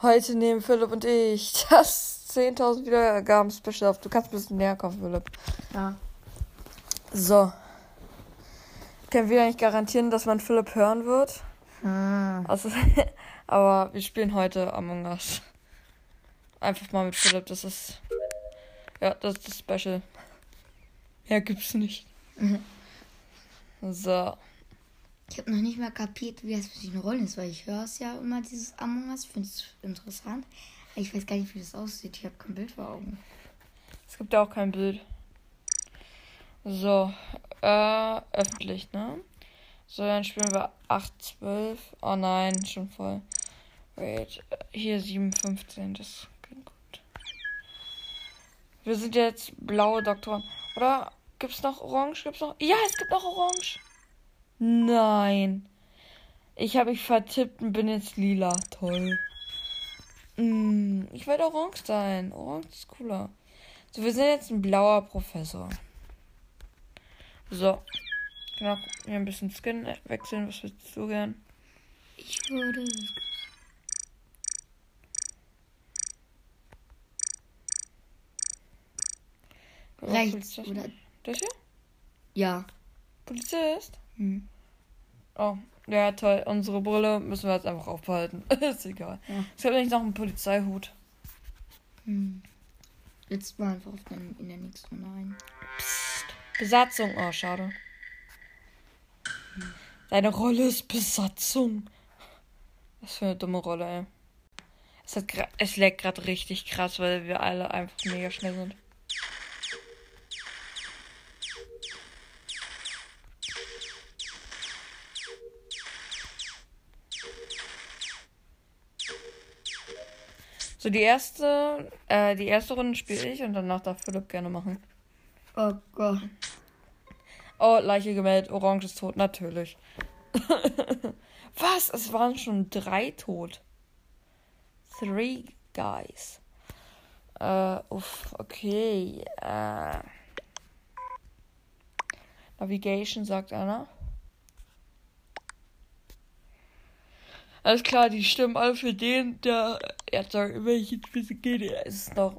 Heute nehmen Philipp und ich das 10.000 Wiedergaben Special auf. Du kannst ein bisschen näher kommen, Philipp. Ja. So. Können wir eigentlich garantieren, dass man Philipp hören wird? Hm. Also, aber wir spielen heute Among Us. Einfach mal mit Philipp, das ist. Ja, das ist das Special. Mehr gibt's nicht. Mhm. So. Ich habe noch nicht mal kapiert, wie das mit den Rollen ist, weil ich höre es ja immer, dieses Among Us. Ich finde es interessant. Aber ich weiß gar nicht, wie das aussieht. Ich habe kein Bild vor Augen. Es gibt ja auch kein Bild. So. Äh, öffentlich, ne? So, dann spielen wir 8, 12. Oh nein, schon voll. Wait. Hier 7, 15. Das klingt gut. Wir sind jetzt blaue Doktoren. Oder gibt's noch Orange? Gibt's noch. Ja, es gibt noch Orange. Nein. Ich habe mich vertippt und bin jetzt lila. Toll. Mm, ich werde orange sein. Orange ist cooler. So, wir sind jetzt ein blauer Professor. So. Genau, hier ein bisschen Skin wechseln. Was willst du gern? Ich würde. Rechts. Oder. Hier? Ja. Polizist? Hm. Oh, ja, toll. Unsere Brille müssen wir jetzt einfach aufbehalten. ist egal. Ja. Es gibt nicht noch einen Polizeihut. Hm. Jetzt mal einfach auf den, in der nächsten Runde ein. Psst. Besatzung. Oh, schade. Deine Rolle ist Besatzung. Was für eine dumme Rolle, ey. Es, hat es leckt gerade richtig krass, weil wir alle einfach mega schnell sind. So, die erste, äh, die erste Runde spiele ich und danach darf Philipp gerne machen. Oh Gott. Oh, Leiche gemeldet, Orange ist tot, natürlich. Was? Es waren schon drei tot. Three guys. Äh, uff, okay. Äh. Navigation, sagt einer. Alles klar, die stimmen alle für den, der. Ja, sorry, welchen Spitze geht er? Es ist noch.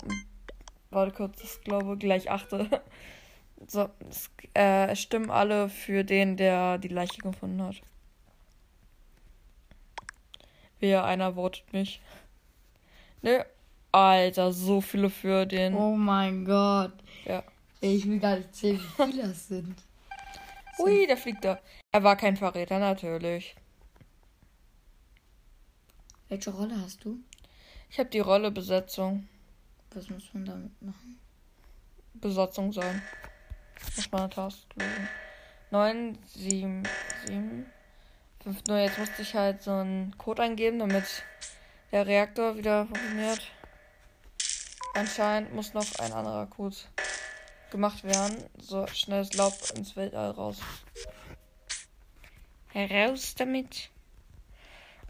Warte kurz, ist, glaube ich, gleich achte. So, es, äh, stimmen alle für den, der die Leiche gefunden hat. Wer einer votet mich. Nö. Alter, so viele für den. Oh mein Gott. Ja. Ich will gar nicht sehen, wie viele das sind. Ui, der fliegt da. Er war kein Verräter, natürlich. Welche Rolle hast du? Ich habe die Rolle Besetzung. Was muss man damit machen? Besatzung sein. Muss man eine Taste lösen. 9, 7, 7, 5, 0. Jetzt musste ich halt so einen Code eingeben, damit der Reaktor wieder funktioniert. Anscheinend muss noch ein anderer Code gemacht werden. So, schnelles Laub ins Weltall raus. Heraus damit.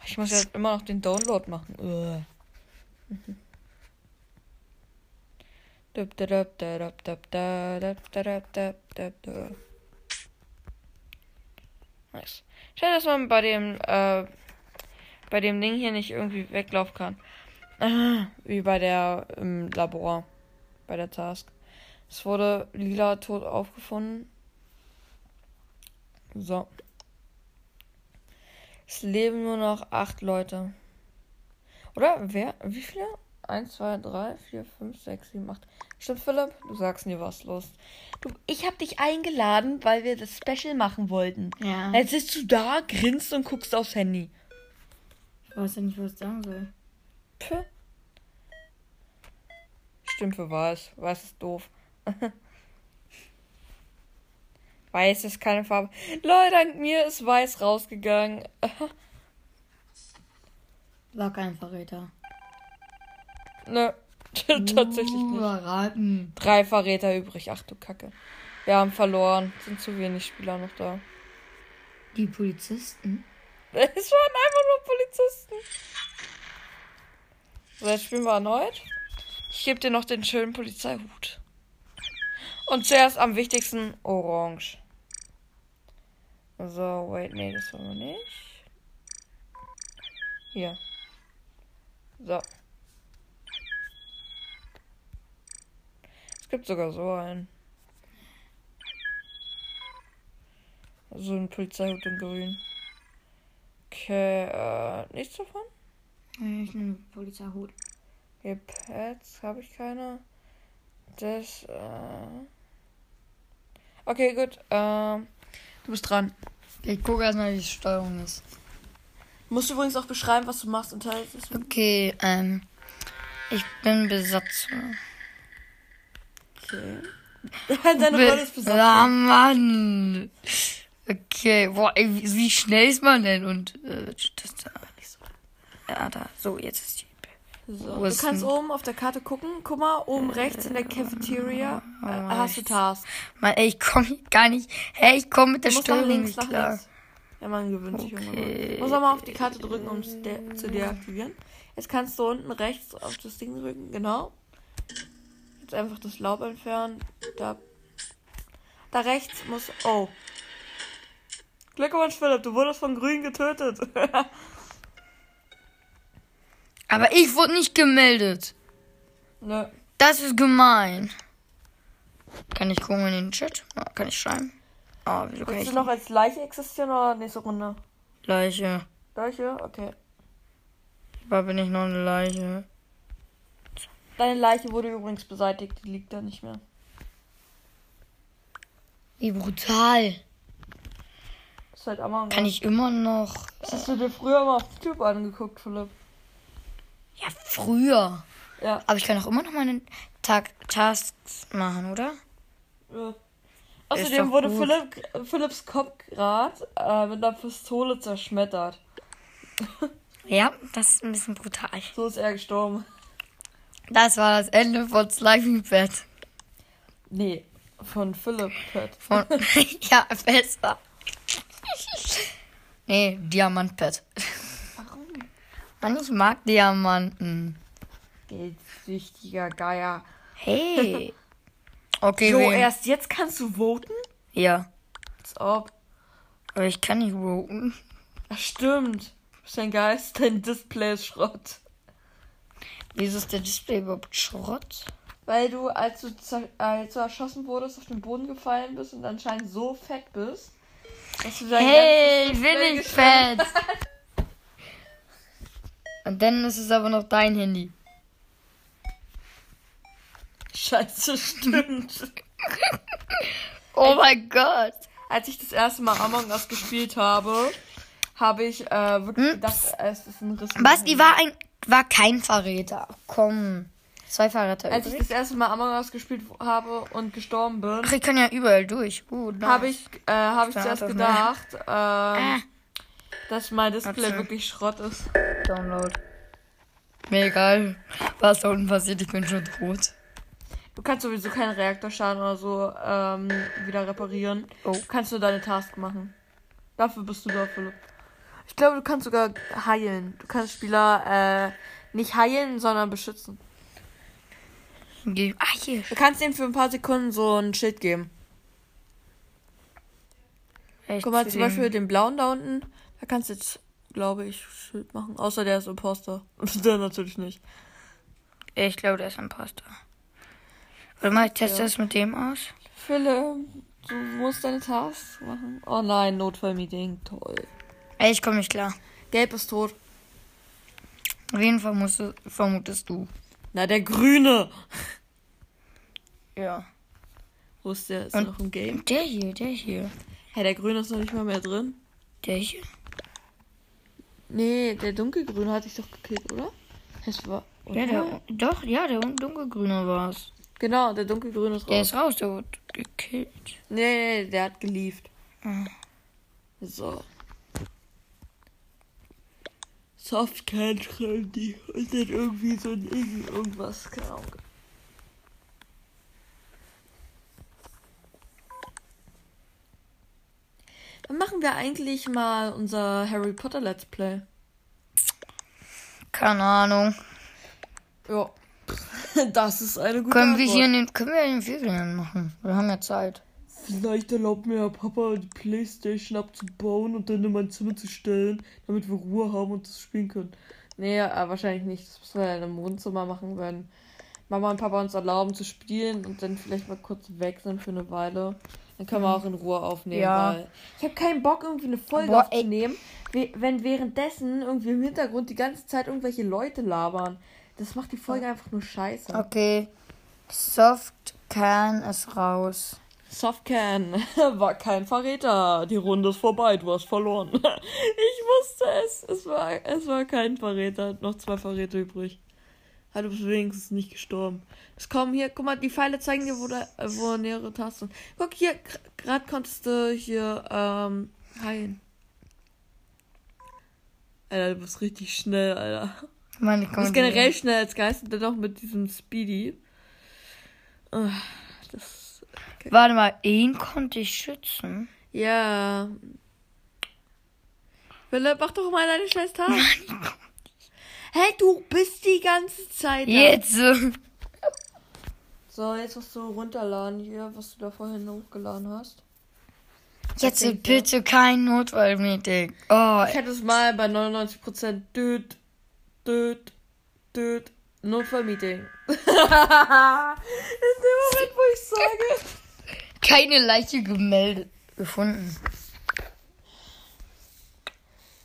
Ich muss jetzt immer noch den Download machen. Uah. Nice. Schade, dass man bei dem, äh, bei dem Ding hier nicht irgendwie weglaufen kann. Ah, Wie bei der im Labor. Bei der Task. Es wurde lila tot aufgefunden. So. Es leben nur noch acht Leute. Oder wer? Wie viele? 1, 2, 3, 4, 5, 6, 7, 8. Stimmt, Philipp? Du sagst nie was los. Du, ich habe dich eingeladen, weil wir das Special machen wollten. Ja. Jetzt sitzt du da, grinst und guckst aufs Handy. Ich weiß ja nicht, was ich sagen soll. Puh. Stimmt für weiß. Weiß ist doof. weiß ist keine Farbe. Leute, dank mir ist weiß rausgegangen. War kein Verräter. Nö, tatsächlich nicht. Verraten. Drei Verräter übrig. Ach du Kacke. Wir haben verloren. Sind zu wenig Spieler noch da. Die Polizisten? Es waren einfach nur Polizisten. So, jetzt spielen wir erneut. Ich gebe dir noch den schönen Polizeihut. Und zuerst am wichtigsten Orange. So, wait, nee, das wollen wir nicht. Hier. So. Es gibt sogar so einen. So ein Polizeihut in grün. Okay, äh, nichts davon? Nee, Ich nehme Polizeihut. Hier Pets habe ich keine. Das, äh. Okay, gut. Ähm, du bist dran. Ich gucke erstmal, wie die Steuerung ist. Musst du übrigens auch beschreiben, was du machst und teilt es. Okay, ähm. Ich bin Besatzer. Okay. Deine Rolle ist Ja, besonders. Mann. Okay, boah, ey, wie, wie schnell ist man denn? Und, äh, das da, nicht so. Ja, da, so, jetzt ist die. So, du kannst oben auf der Karte gucken. Guck mal, oben rechts in der Cafeteria äh, hast du Tasks. Mann, ey, ich komme gar nicht. Hey, ich komme mit der links, nicht klar. links. Ja, man gewöhnt sich Okay. irgendwann. Muss auch mal auf die Karte drücken, um es de zu deaktivieren. Jetzt kannst du unten rechts auf das Ding drücken, genau. Jetzt einfach das Laub entfernen. Da, da rechts muss. Oh. Glückwunsch, Philipp, du wurdest von Grün getötet. Aber ich wurde nicht gemeldet. Nö. Das ist gemein. Kann ich gucken in den Chat? Ja, Kann ich schreiben? Ah, wieso kann Willst ich du noch als Leiche existieren oder nächste Runde? Leiche? Leiche? Okay. Da bin ich noch eine Leiche. Deine Leiche wurde übrigens beseitigt, die liegt da nicht mehr. Wie brutal. Das ist halt Kann ich immer noch. Das hast du dir früher mal auf YouTube angeguckt, Philipp. Ja, früher. Ja. Aber ich kann auch immer noch meine Tag Tasks machen, oder? ja. Außerdem wurde. Philipp, Philipps Kopf gerade äh, mit einer Pistole zerschmettert. Ja, das ist ein bisschen brutal. So ist er gestorben. Das war das Ende von Slimy Bett. Nee, von Philipp Pet. Von ja, besser. nee, Diamantpad. Warum? Mann, ich mag Diamanten. Geldsüchtiger Geier. Hey. Okay, Jo, wen? erst jetzt kannst du voten? Ja. Als ob. Aber ich kann nicht voten. Ach, stimmt. Du bist ein Geist, dein Display ist Schrott. Wieso ist der Display überhaupt Schrott? Weil du, als du, als du erschossen wurdest, auf den Boden gefallen bist und anscheinend so fett bist, dass du dein Hey, bin ich fett. Und dann ist es aber noch dein Handy. Scheiße, stimmt. Oh mein Gott. als ich das erste Mal Among Us gespielt habe, habe ich äh, wirklich Hm? gedacht, es ist ein Riss. Basti war ein war kein Verräter. Komm. Zwei Verräter Als ich übrig. das erste Mal Among Us gespielt habe und gestorben bin, Ach, ich kann ja überall durch. Uh, nice. habe ich, äh, habe ich zuerst gedacht, ähm, Ah. Dass mein Display wirklich Schrott ist. Download. Mir egal, was da unten passiert, ich bin schon tot. Du kannst sowieso keinen Reaktorschaden oder so ähm, wieder reparieren. Oh. Du kannst nur deine Task machen. Dafür bist du da, Philipp. Ich glaube, du kannst sogar heilen. Du kannst Spieler äh, nicht heilen, sondern beschützen. Ah, hier. Du kannst ihm für ein paar Sekunden so ein Schild geben. Echt, Guck mal, zu zum Beispiel den blauen da unten. Kannst jetzt, glaube ich, Schild machen. Außer der ist Imposter. der natürlich nicht. Ich glaube, der ist ein Imposter. Warte mal, ich teste Ja. das mit dem aus. Philipp, du musst deine Tasks machen. Oh nein, Notfallmeeting. Toll. Ey, ich komme nicht klar. Gelb ist tot. Wen vermutest, vermutest du? Na, der Grüne. Ja. Wo ist der? Ist Und- noch im Game? Der hier, der hier. Hey, der Grüne ist noch nicht mal mehr drin. Der hier. Nee, der dunkelgrüne hatte ich doch gekillt, oder? Es war. Ja, oder? der, doch, ja, der dunkelgrüne war's. Genau, der dunkelgrüne ist raus. Der ist raus, der wurde gekillt. Nee, nee, der hat gelieft. Ah. So. Soft Candy und dann irgendwie so ein irgendwas, keine Ahnung. Dann machen wir eigentlich mal unser Harry Potter Let's Play. Keine Ahnung. Ja. Das ist eine gute Können wir Antwort. hier in den, können wir in den Ferien machen? Wir haben ja Zeit. Vielleicht erlaubt mir ja Papa, die Playstation abzubauen und dann in mein Zimmer zu stellen, damit wir Ruhe haben und das spielen können. Nee, äh, wahrscheinlich nicht. Das müssen wir dann im Wohnzimmer machen, wenn Mama und Papa uns erlauben zu spielen und dann vielleicht mal kurz weg sind für eine Weile. Dann können wir auch in Ruhe aufnehmen. Ja. Weil ich habe keinen Bock, irgendwie eine Folge Boah, aufzunehmen, we- wenn währenddessen irgendwie im Hintergrund die ganze Zeit irgendwelche Leute labern. Das macht die Folge einfach nur scheiße. Okay. Soft Can ist raus. Softcan war kein Verräter. Die Runde ist vorbei, du hast verloren. Ich wusste es. Es war, es war kein Verräter. Noch zwei Verräter übrig. Ah, du bist wenigstens nicht gestorben. Es kommen hier, guck mal, die Pfeile zeigen dir, wo, da, äh, wo nähere Tasten. Guck hier, gerade konntest du hier ähm, heilen. Alter, du bist richtig schnell, Alter. Meine Du bist generell schnell als Geist und dann noch mit diesem Speedy. Ah, Das. Warte mal, ihn konnte ich schützen. Ja. Philipp, mach doch mal deine scheiß Tat. Hey, du bist die ganze Zeit da. Jetzt. So, jetzt musst du runterladen hier, was du da vorhin hochgeladen hast. Jetzt Okay, bitte kein Notfallmeeting. Oh, Ich hatte es mal bei 99% Düt, Düt, Düt, Notfallmeeting. In dem Moment, wo ich sage. keine Leiche gemeldet gefunden.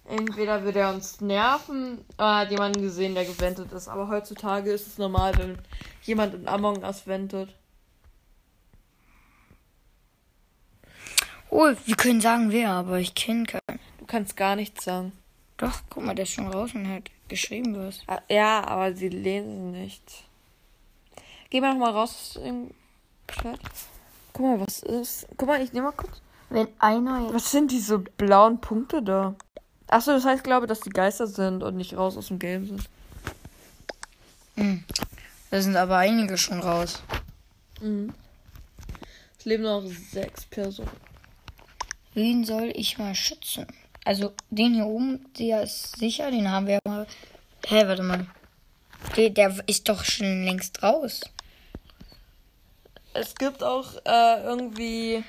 Entweder wird er uns nerven, oder hat jemanden gesehen, der gewendet ist. Aber heutzutage ist es normal, wenn jemand in Among Us wendet. Oh, wir können sagen wer, aber ich kenne keinen. Du kannst gar nichts sagen. Doch, guck mal, der ist schon raus und hat geschrieben was. Ah, Ja, aber sie lesen nicht. Geh mal noch mal raus aus dem Chat. Guck mal, was ist. Guck mal, ich nehme mal kurz. Wenn einer. Was sind diese blauen Punkte da? Achso, das heißt, ich glaube, dass die Geister sind und nicht raus aus dem Game sind. Hm. Da sind aber einige schon raus. Mhm. Es leben noch sechs Personen. Wen soll ich mal schützen? Also, den hier oben, der ist sicher, den haben wir mal. Hä, warte mal. Der, der ist doch schon längst raus. Es gibt auch äh, irgendwie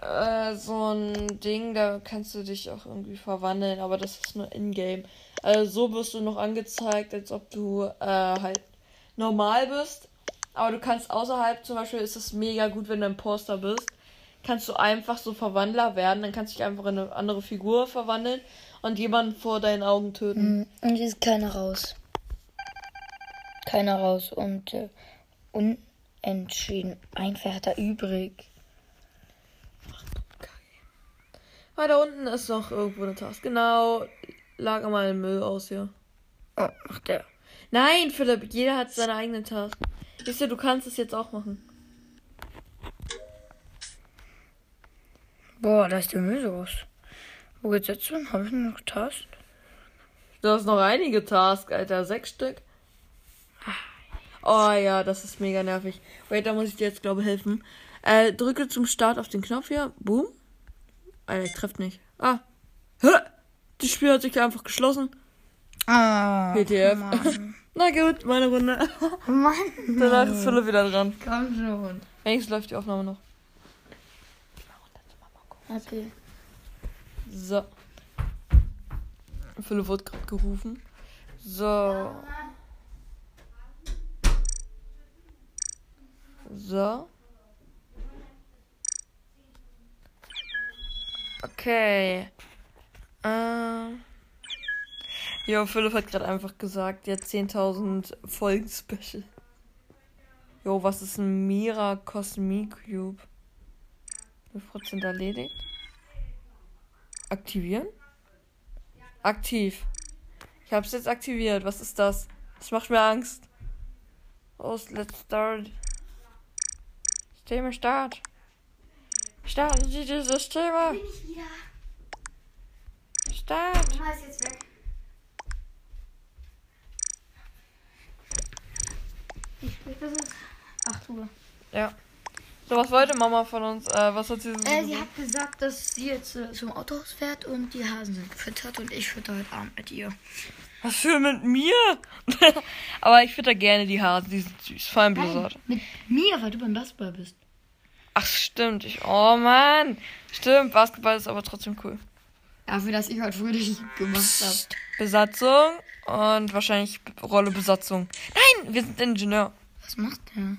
äh, so ein Ding, da kannst du dich auch irgendwie verwandeln, aber das ist nur in-game. Also so wirst du noch angezeigt, als ob du äh, halt normal bist. Aber du kannst außerhalb, zum Beispiel ist es mega gut, wenn du ein Poster bist, kannst du einfach so Verwandler werden. Dann kannst du dich einfach in eine andere Figur verwandeln und jemanden vor deinen Augen töten. Hm, Und ist keiner raus. Keiner raus. Und äh, unentschieden. Ein Wärter übrig. Weil da unten ist noch irgendwo eine Taste. Genau, lager mal den Müll aus hier. Oh, macht der. Nein, Philipp, jeder hat seine eigene Task. Wisst ihr, du kannst es jetzt auch machen. Boah, da ist der Müll raus. Wo geht's jetzt hin? Habe ich noch Tast? Du hast noch einige Tasks, Alter. Sechs Stück. Oh ja, das ist mega nervig. Wait, da muss ich dir jetzt, glaube ich, helfen. Äh, drücke zum Start auf den Knopf hier. Boom. Alter, ich treffe nicht. Ah. Hä? Das Spiel hat sich einfach geschlossen. Ah. Mann. Na gut, meine Runde. Mann. Danach ist Philipp wieder dran. Komm schon. Wenigstens läuft die Aufnahme noch. Okay. So. Philipp wird gerade gerufen. So. So. Okay. Ähm. Jo, Philipp hat gerade einfach gesagt, jetzt 10.000 Folgen Special. Jo, was ist ein Mira Cosmic Cube? 5% erledigt. Aktivieren? Aktiv. Ich hab's jetzt aktiviert. Was ist das? Das macht mir Angst. Los, let's start. Systeme start. Starten Sie die Systeme. Bin ich wieder. Start. Mama ist jetzt weg. Wie spät ist es? 8 Uhr. Ja. So, was wollte Mama von uns? Äh, was hat sie so Äh, sie hat gesagt, dass sie jetzt äh, zum Autohaus fährt und die Hasen sind gefüttert und ich fütter heute Abend mit ihr. Was für mit mir? Aber ich fütter gerne die Hasen, die sind süß. Vor allem Blizzard. Mit mir, weil du beim Basketball bist. Ach, stimmt. Ich, oh Mann. Stimmt, Basketball ist aber trotzdem cool. Dafür, dass ich heute fröhlich gemacht habe. Besatzung und wahrscheinlich Rolle Besatzung. Nein, wir sind Ingenieur. Was macht der?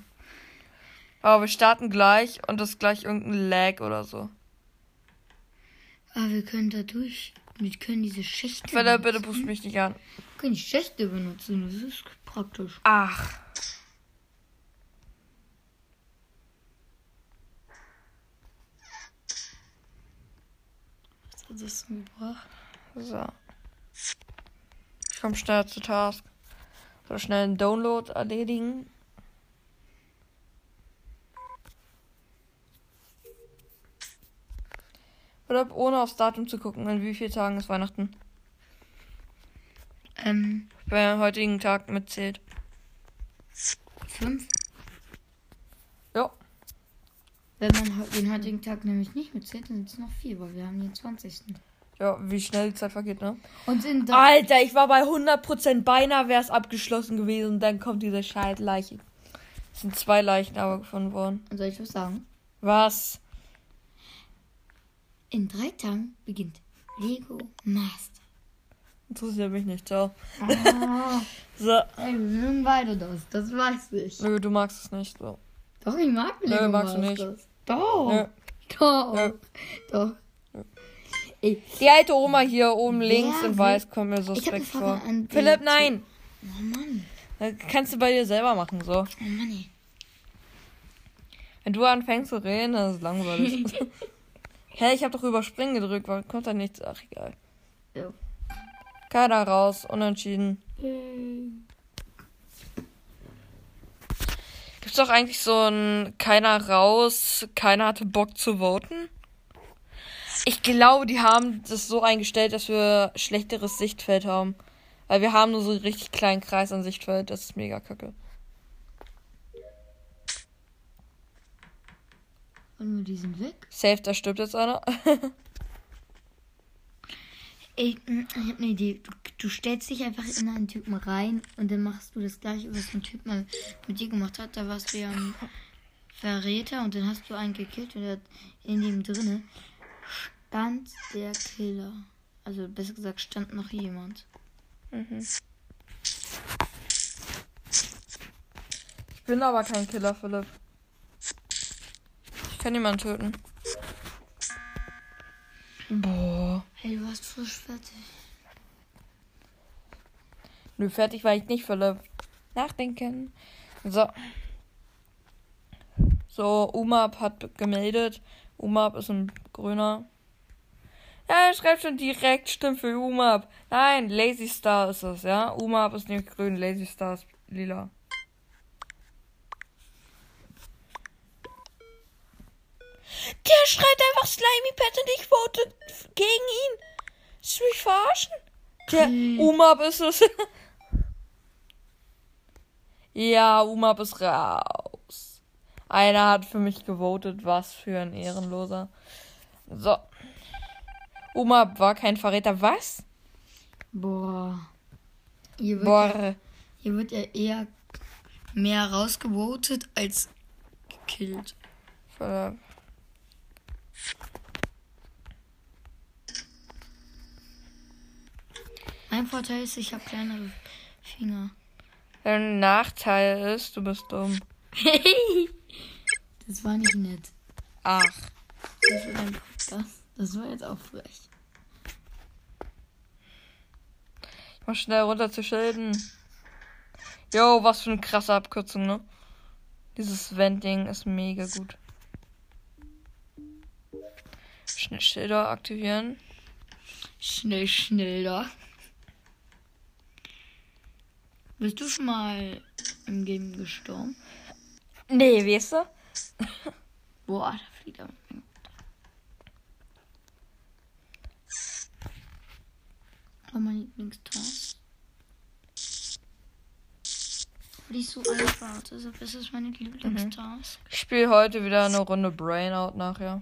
Aber wir starten gleich und das ist gleich irgendein Lag oder so. Ah, wir können da durch. Wir können diese Schächte. Philipp, bitte benutzen. pust mich nicht an. Wir können die Schächte benutzen. Das ist praktisch. Ach. Das denn gebracht? So. Ich komm schnell zu Task. So schnell einen Download erledigen. Oder ohne aufs Datum zu gucken, in wie vielen Tagen ist Weihnachten. Ähm, Bei heutigen Tag mitzählt. fünf. Ja. Wenn man den heutigen Tag nämlich nicht mitzählt, dann sind es noch vier, weil wir haben den 20. Ja, wie schnell die Zeit vergeht, ne? Und in drei. Alter, ich war bei 100% beinahe wäre es abgeschlossen gewesen und dann kommt diese scheiß Leiche. Es sind zwei Leichen aber gefunden worden. Und soll ich was sagen? Was? In drei Tagen beginnt Lego Master. Interessiert mich nicht, ciao. Ah, So. ey, wir mögen beide das, das weiß ich. Nö, du magst es nicht, so. Doch, ich mag Lego magst du nicht. Doch. Nö. Doch. Nö. Doch. Ey, Die alte Oma hier oben links in weiß kommt mir Ich suspekt eine vor. Philipp, nein! oh Mann. Das kannst du bei dir selber machen, so. Oh Mann, ey. Wenn du anfängst zu reden, dann ist es langweilig. Hä, ich hab doch überspringen gedrückt, weil kommt da nichts. Ach, egal. Ja. Keiner raus, unentschieden. Gibt's doch eigentlich so ein keiner raus, keiner hatte Bock zu voten? Ich glaube, die haben das so eingestellt, dass wir schlechteres Sichtfeld haben. Weil wir haben nur so einen richtig kleinen Kreis an Sichtfeld. Das ist mega kacke. Und nur die sind weg. Safe, da stirbt jetzt einer. Ey, mm, ich hab eine Idee. Du, du stellst dich einfach in einen Typen rein und dann machst du das gleiche, was ein Typ mal mit dir gemacht hat. Da warst du ja ein Verräter und dann hast du einen gekillt und in dem drinne stand der Killer. Also besser gesagt stand noch jemand. Ich bin aber kein Killer, Philipp. Ich kann niemanden töten. Boah. Hey, du warst frisch fertig. Nö, fertig war ich nicht, Philipp. Nachdenken. So. So, Umab hat gemeldet. Umab ist ein grüner. Ja, er schreibt schon direkt, stimmt für Umab. Nein, Lazy Star ist es, ja. Umab ist nicht grün, Lazy Star ist lila. Der schreibt einfach Slimy Pet und ich vote gegen ihn. Willst du mich verarschen? Der Okay. Umab ist es. ja, Umab ist raus. Einer hat für mich gewotet. Was für ein Ehrenloser. So. Umab war kein Verräter. Was? Boah. Hier wird, Ja, Boah. hier wird ja eher mehr rausgevotet als gekillt. Philipp. Mein Vorteil ist, ich habe kleinere Finger. Der Nachteil ist, du bist dumm. das war nicht nett. Ach. Das war, ein Podcast. das war jetzt auch frech. Ich muss schnell runter zu Schilden. Jo, was für eine krasse Abkürzung, ne? Dieses Venting ist mega gut. Schnell Schilder aktivieren. Schnell, schnell da. Bist du schon mal im Game gestorben? Nee, weißt du? Boah, da fliegt er. Oh, mein Lieblingstask. Die ist so einfach. Deshalb ist es meine Lieblingstask. Ich spiele heute wieder eine Runde Brainout nachher.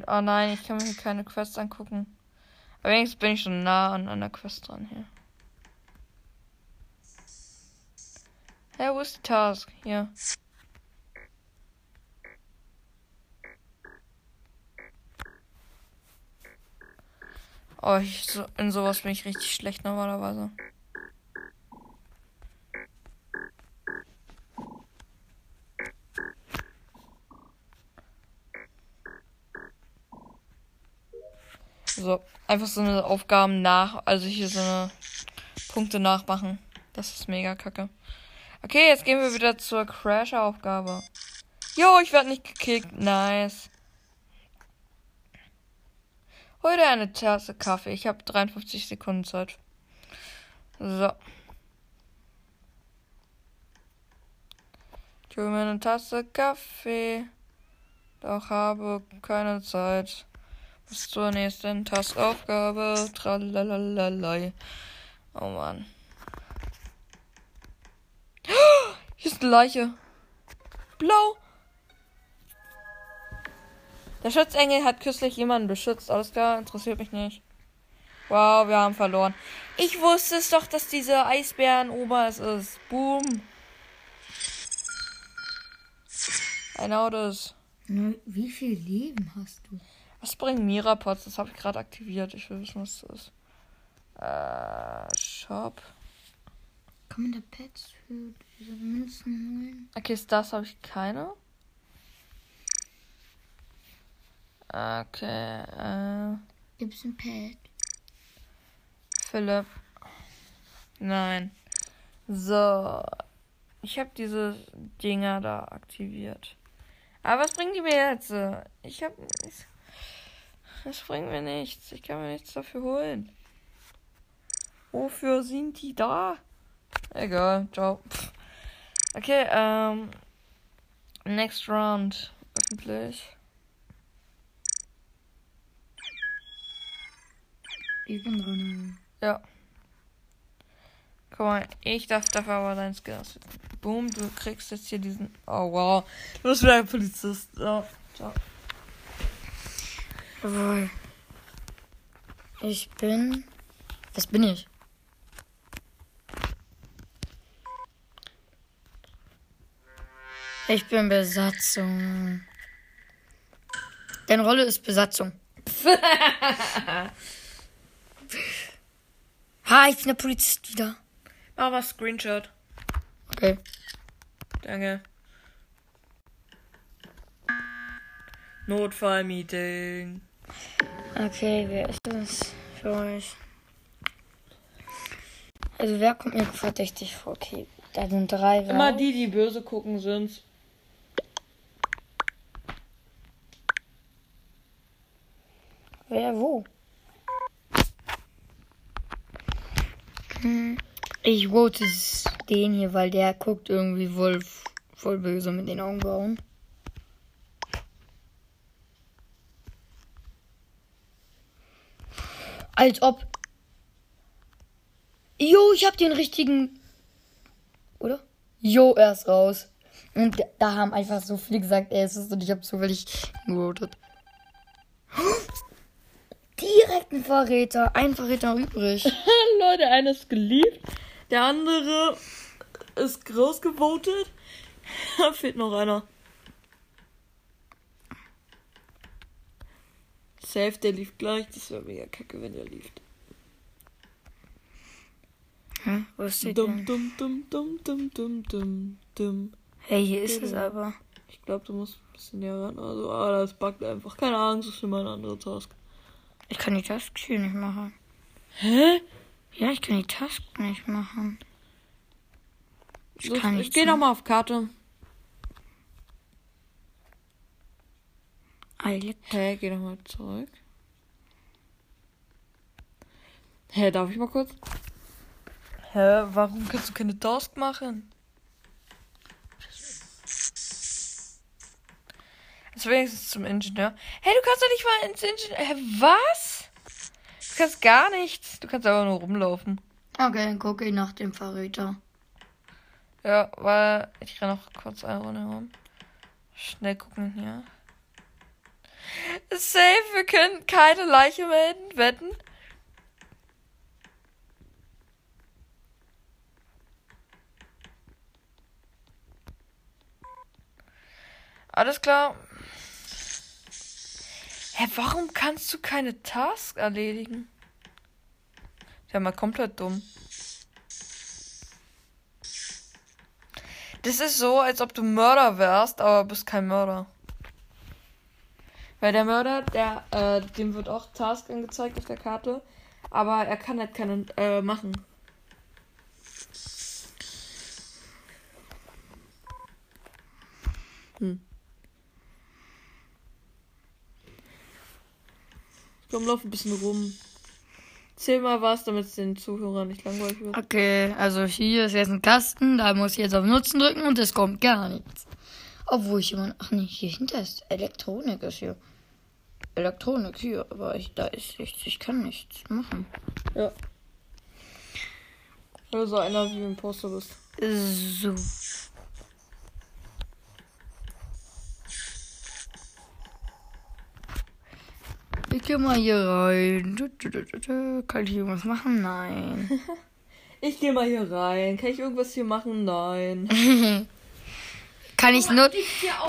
Wait, oh nein, ich kann mir hier keine Quests angucken. Aber wenigstens bin ich schon nah an einer Quest dran hier. Hey, wo ist die Task? Hier. Oh, ich, so, in sowas bin ich richtig schlecht normalerweise. So, einfach so eine Aufgaben nach, also hier so eine Punkte nachmachen. Das ist mega kacke. Okay, jetzt gehen wir wieder zur Crash-Aufgabe. Jo, ich werde nicht gekickt. Nice. Heute eine Tasse Kaffee. Ich habe 53 Sekunden Zeit. So. Ich hole mir eine Tasse Kaffee. Doch habe keine Zeit. Bis zur nächsten Taskaufgabe. Tralalalai. Oh Mann. Hier ist eine Leiche. Blau. Der Schutzengel hat kürzlich jemanden beschützt. Alles klar, interessiert mich nicht. Wow, wir haben verloren. Ich wusste es doch, dass diese Eisbären Oma es ist. Boom. I know this. Wie viel Leben hast du? Was bringt Mirapods? Das habe ich gerade aktiviert. Ich will wissen, was das ist. Äh, Shop. Man da Pets für diese Münzen holen? Okay, Stars habe ich keine. Okay, äh. Gibt's ein Pet? Philipp. Nein. So. Ich habe diese Dinger da aktiviert. Aber was bringen die mir jetzt? Ich habe. Das bringt mir nichts. Ich kann mir nichts dafür holen. Wofür sind die da? Egal, ciao. Okay, ähm. Next round. Öffentlich. Ich bin dran. Ja. Guck mal, ich darf dafür aber dein Skin aussetzen. Boom, du kriegst jetzt hier diesen. Oh wow. Du bist wieder ein Polizist. Ja, ciao. Jawohl. Ich bin. Was bin ich? Ich bin Besatzung. Deine Rolle ist Besatzung. ha, ich bin der Polizist wieder. Mach mal Screenshot. Okay. Danke. Notfallmeeting. Okay, wer ist das für euch? Also wer kommt mir verdächtig vor? Okay, da sind drei. Immer die, die böse gucken, sind's. Wer wo? Hm, Ich vote s- den hier, weil der guckt irgendwie voll, voll böse mit den Augenbrauen. Als ob. Jo, ich hab den richtigen. Oder? Jo, er ist raus. Und da haben einfach so viele gesagt, er ist es und ich hab zufällig gewotet. Direkt ein Verräter. Ein Verräter übrig. Leute, einer ist geliebt, der andere ist rausgevotet. Da fehlt noch einer. Safe, der lief gleich. Das wäre mega kacke, wenn der lief. Hä? Wo steht Dum, der? dum, dum, dum, dum, dum, dum, dum. Hey, hier ist es aber. Ich glaube, du musst ein bisschen näher ran. Also, ah, das buggt einfach. Keine Ahnung, das ist immer eine andere Task. Ich kann die Task hier nicht machen. Hä? Ja, ich kann die Task nicht machen. Ich So, kann ich sehen. nochmal auf Karte. Alter. Hä, geh nochmal zurück. Hä, darf ich mal kurz? Hä, warum kannst du keine Task machen? Das ist wenigstens zum Ingenieur. Hey, du kannst doch nicht mal ins Ingenieur. Hä, was? Du kannst gar nichts. Du kannst aber nur rumlaufen. Okay, dann gucke ich nach dem Verräter. Ja, weil ich renne noch kurz eine Runde rum. Schnell gucken hier. Safe, wir können keine Leiche melden, wetten. Alles klar. Hä, warum kannst du keine Task erledigen? Ja, mal komplett dumm. Das ist so, als ob du Mörder wärst, aber bist kein Mörder. Weil der Mörder, der, äh, dem wird auch Task angezeigt auf der Karte, aber er kann halt keine äh, machen. Hm. Komm, lauf ein bisschen rum. Zähl mal was, damit es den Zuhörern nicht langweilig wird. Okay, also hier ist jetzt ein Kasten, da muss ich jetzt auf Nutzen drücken und es kommt gar nichts. Obwohl ich immer. Ach nee, hier ist ein Test. Elektronik ist hier. Elektronik hier, aber ich, da ist nichts. Ich kann nichts machen. Ja. Weil du so einer wie ein Poster bist. So. Ich geh mal hier rein. Kann ich irgendwas machen? Nein. Ich geh mal hier rein. Kann ich irgendwas hier machen? Nein. Kann ich Not.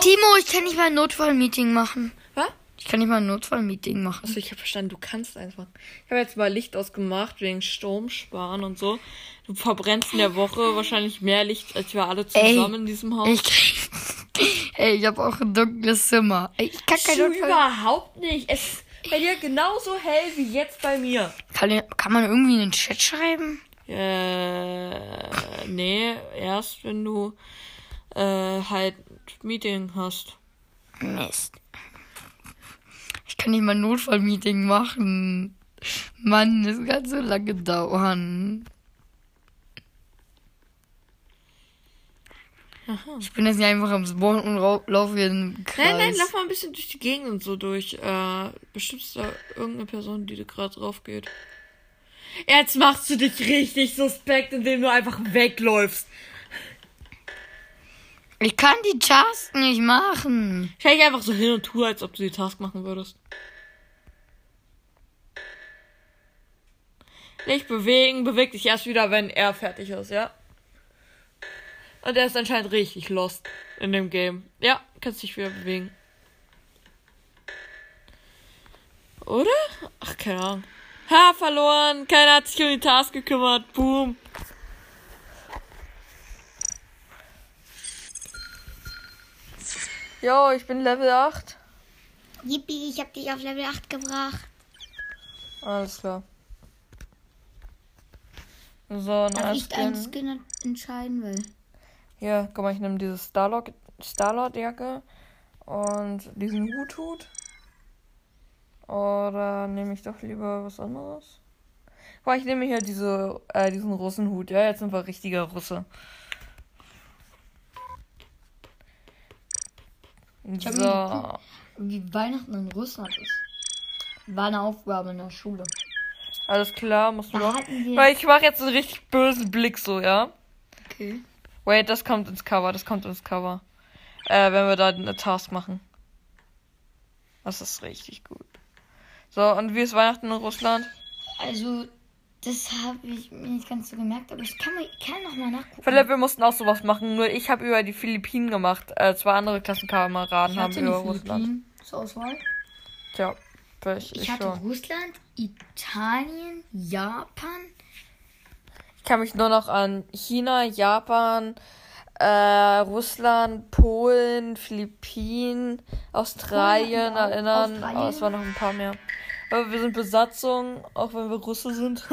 Timo, ich kann nicht mal ein Notfallmeeting machen. Was? Ich kann nicht mal ein Notfallmeeting machen. Achso, ich habe verstanden, du kannst einfach. Ich habe jetzt mal Licht ausgemacht wegen Stromsparen und so. Du verbrennst in der Woche wahrscheinlich mehr Licht als wir alle Ey, zusammen in diesem Haus. Ich. Ey, ich habe auch ein dunkles Zimmer. Ey, Ich kann kein Du Notfall. überhaupt nicht. Es ist bei dir genauso hell wie jetzt bei mir. Kann, kann man irgendwie in den Chat schreiben? Äh, nee, erst wenn du äh, halt Meeting hast. Mist. Ich kann nicht mal Notfallmeeting machen. Mann, das kann so lange dauern. Ich bin jetzt nicht einfach am Spawn und laufe hier im Kreis. Nein, nein, lauf mal ein bisschen durch die Gegend und so durch. Äh, bestimmt ist da irgendeine Person, die da gerade drauf geht. Jetzt machst du dich richtig suspekt, indem du einfach wegläufst. Ich kann die Task nicht machen. Stell dich einfach so hin und tu, als ob du die Task machen würdest. Nicht bewegen, beweg dich erst wieder, wenn er fertig ist, ja? Und er ist anscheinend richtig lost in dem Game. Ja, kannst dich wieder bewegen. Oder? Ach, keine Ahnung. Ha, verloren. Keiner hat sich um die Task gekümmert. Boom. Jo, ich bin Level 8. Yippie, ich hab dich auf Level 8 gebracht. Alles klar. So, ein Darf ich einen Skin. Entscheiden, weil. Hier, guck mal, ich nehme diese Starlord, Starlord Jacke und diesen Hut-Hut. Oder nehme ich doch lieber was anderes? Guck mal, ich nehme hier diese, äh, diesen Russenhut. Ja, jetzt sind wir richtiger Russe. Hab So. Wie Weihnachten in Russland ist. War eine Aufgabe in der Schule. Alles klar, musst du Da noch. Weil ich mache jetzt einen richtig bösen Blick so, ja? Okay. Wait, das kommt ins Cover, das kommt ins Cover. Äh, wenn wir da eine Task machen. Das ist richtig gut. So, und wie ist Weihnachten in Russland? Also, das habe ich mir nicht ganz so gemerkt, aber ich kann, mal, kann noch mal nachgucken. Philipp, wir mussten auch sowas machen, nur ich habe über die Philippinen gemacht. Äh, zwei andere Klassenkameraden haben über Russland. Zur Auswahl. Tja, ich, Ich ich hatte schon. Russland, Italien, Japan. Ich kann mich nur noch an China, Japan, äh, Russland, Polen, Philippinen, Australien Polen erinnern. Australien. Aber es waren noch ein paar mehr. Aber wir sind Besatzung, auch wenn wir Russe sind.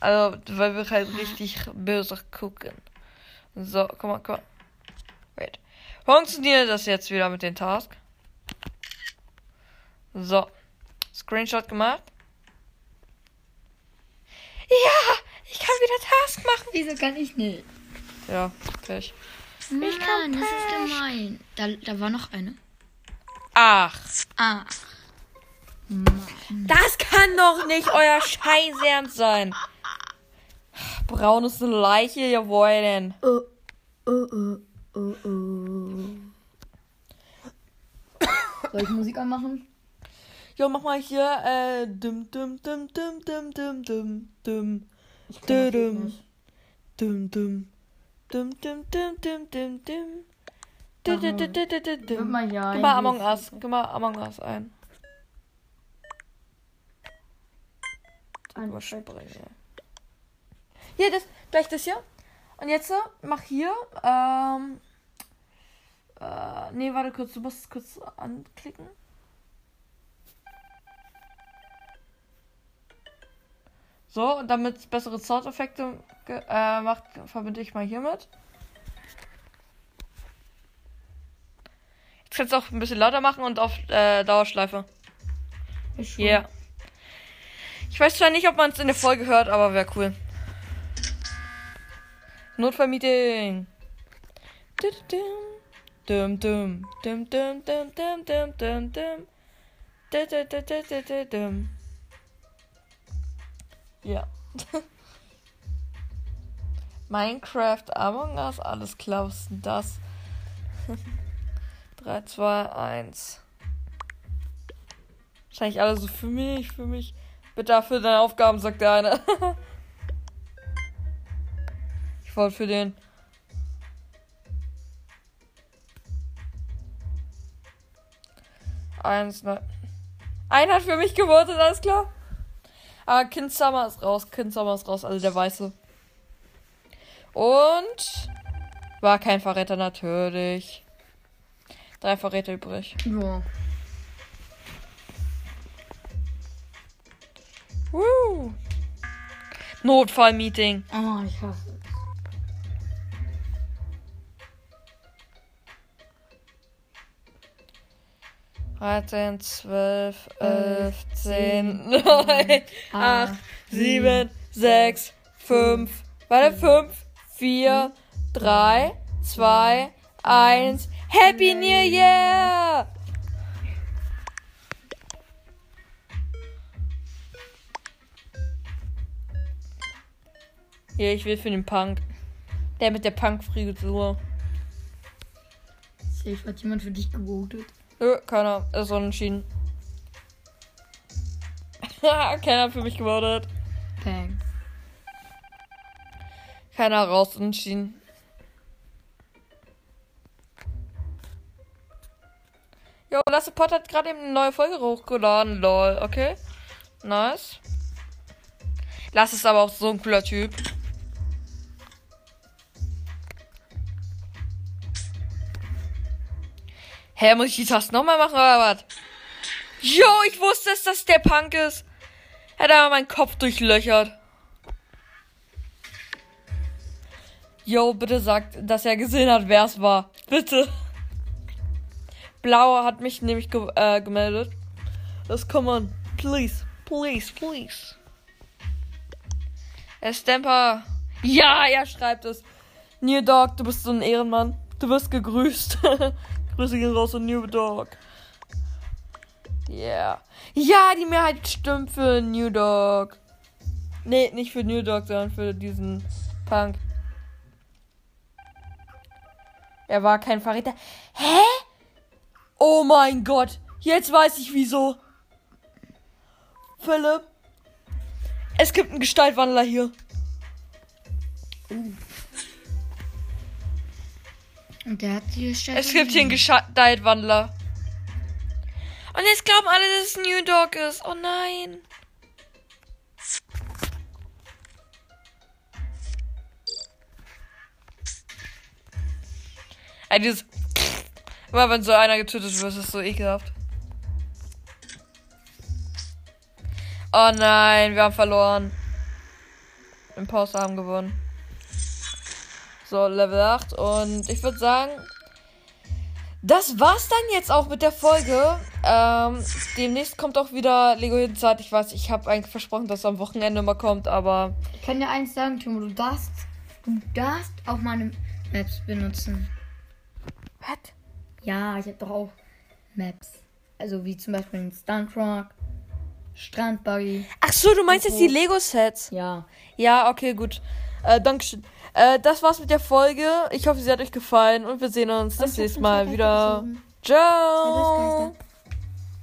also, weil wir halt richtig böse gucken. So, guck mal, guck mal. Wait. Funktioniert das jetzt wieder mit den Tasks? So. Screenshot gemacht. Ja, ich kann wieder Task machen. Wieso kann ich nicht? Ja, Pech. Nein, das ist gemein. Da, da war noch eine. Ach, Ah. Das kann doch nicht euer Scheiß ernst sein. Braun ist eine Leiche, jawohl denn. Oh, oh, oh, oh, oh. Soll ich Musik anmachen? Jo, mach mal hier, äh, dum, dum, dum, dum, dum, dum, dum, dum, Ich Dum, dum, dum, dum, dum, dum, dum, dum, dum. Dum. Gib mal Among Us, gib mal Among Us ein. Überspringen. Hier, das, gleich das hier. Und jetzt mach hier, ähm, äh, nee, warte kurz, du musst es kurz anklicken. So, und damit es bessere Soundeffekte äh, macht, verbinde ich mal hiermit. Jetzt kannst du auch ein bisschen lauter machen und auf äh, Dauerschleife. Ja. Yeah. Ich weiß zwar nicht, ob man es in der Folge hört, aber wäre cool. Notfallmeeting. Ja. Minecraft, Among Us, alles klar, was ist denn das? 3, 2, 1. Wahrscheinlich alle so für mich, für mich. Bitte dafür deine Aufgaben, sagt der eine. ich wollte für den. Eins, ne. Einer hat für mich gewotet, alles klar. Aber Kind Summer ist raus, Kind Summer ist raus, also der Weiße. Und war kein Verräter natürlich. Drei Verräter übrig. Ja. Woo. Notfallmeeting. Oh, ich hasse es. Dreizehn, zwölf, elf, Elf, zehn, neun, acht, acht, sieben, sechs, fünf. Warte, fünf, vier, drei, zwei, eins. Happy New Year! Hier, ich will für den Punk. Der mit der Punk-Frisur. Safe hat jemand für dich gewotet. Nö, keiner. Ist unentschieden. keiner hat für mich gewotet. Thanks. Keiner raus unentschieden. Jo, Lasse Pott hat gerade eben eine neue Folge hochgeladen, lol, okay? Nice. Lasse ist aber auch so ein cooler Typ. Hä, muss ich die Tasten nochmal machen oder was? Jo, ich wusste es, dass der Punk ist. Hätte aber meinen Kopf durchlöchert. Jo, bitte sagt, dass er gesehen hat, wer es war. Bitte. Blauer hat mich nämlich ge äh, gemeldet. Das come on. Please, please, please. Herr Stamper. Ja, er schreibt es. New Dog, du bist so ein Ehrenmann. Du wirst gegrüßt. Grüße gehen raus an New Dog. Yeah. Ja, die Mehrheit stimmt für New Dog. Nee, nicht für New Dog, sondern für diesen Punk. Er war kein Verräter. Hä? Oh mein Gott. Jetzt weiß ich wieso. Philipp. Es gibt einen Gestaltwandler hier. Und der hat die Stelle. Es gibt hier einen Gestaltwandler. Und jetzt glauben alle, dass es New Dog ist. Oh nein. Ey, dieses. Immer wenn so einer getötet wird, ist es so ekelhaft. Oh nein, wir haben verloren. Imposter haben gewonnen. So, Level 8. Und ich würde sagen, das war's dann jetzt auch mit der Folge. Ähm, demnächst kommt auch wieder Lego Zeit. Ich weiß, ich habe eigentlich versprochen, dass es am Wochenende mal kommt, aber Ich kann dir eins sagen, Timo, du darfst, du darfst auch meine Maps benutzen. Was? Ja, ich habe doch auch Maps. Also wie zum Beispiel den Stunt Rock, Strandbuggy. Ach so, du meinst jetzt die Lego Sets? Ja. Ja, okay, gut. Äh, Dankeschön. Äh, das war's mit der Folge. Ich hoffe, sie hat euch gefallen und wir sehen uns das nächste Mal wieder. Ciao.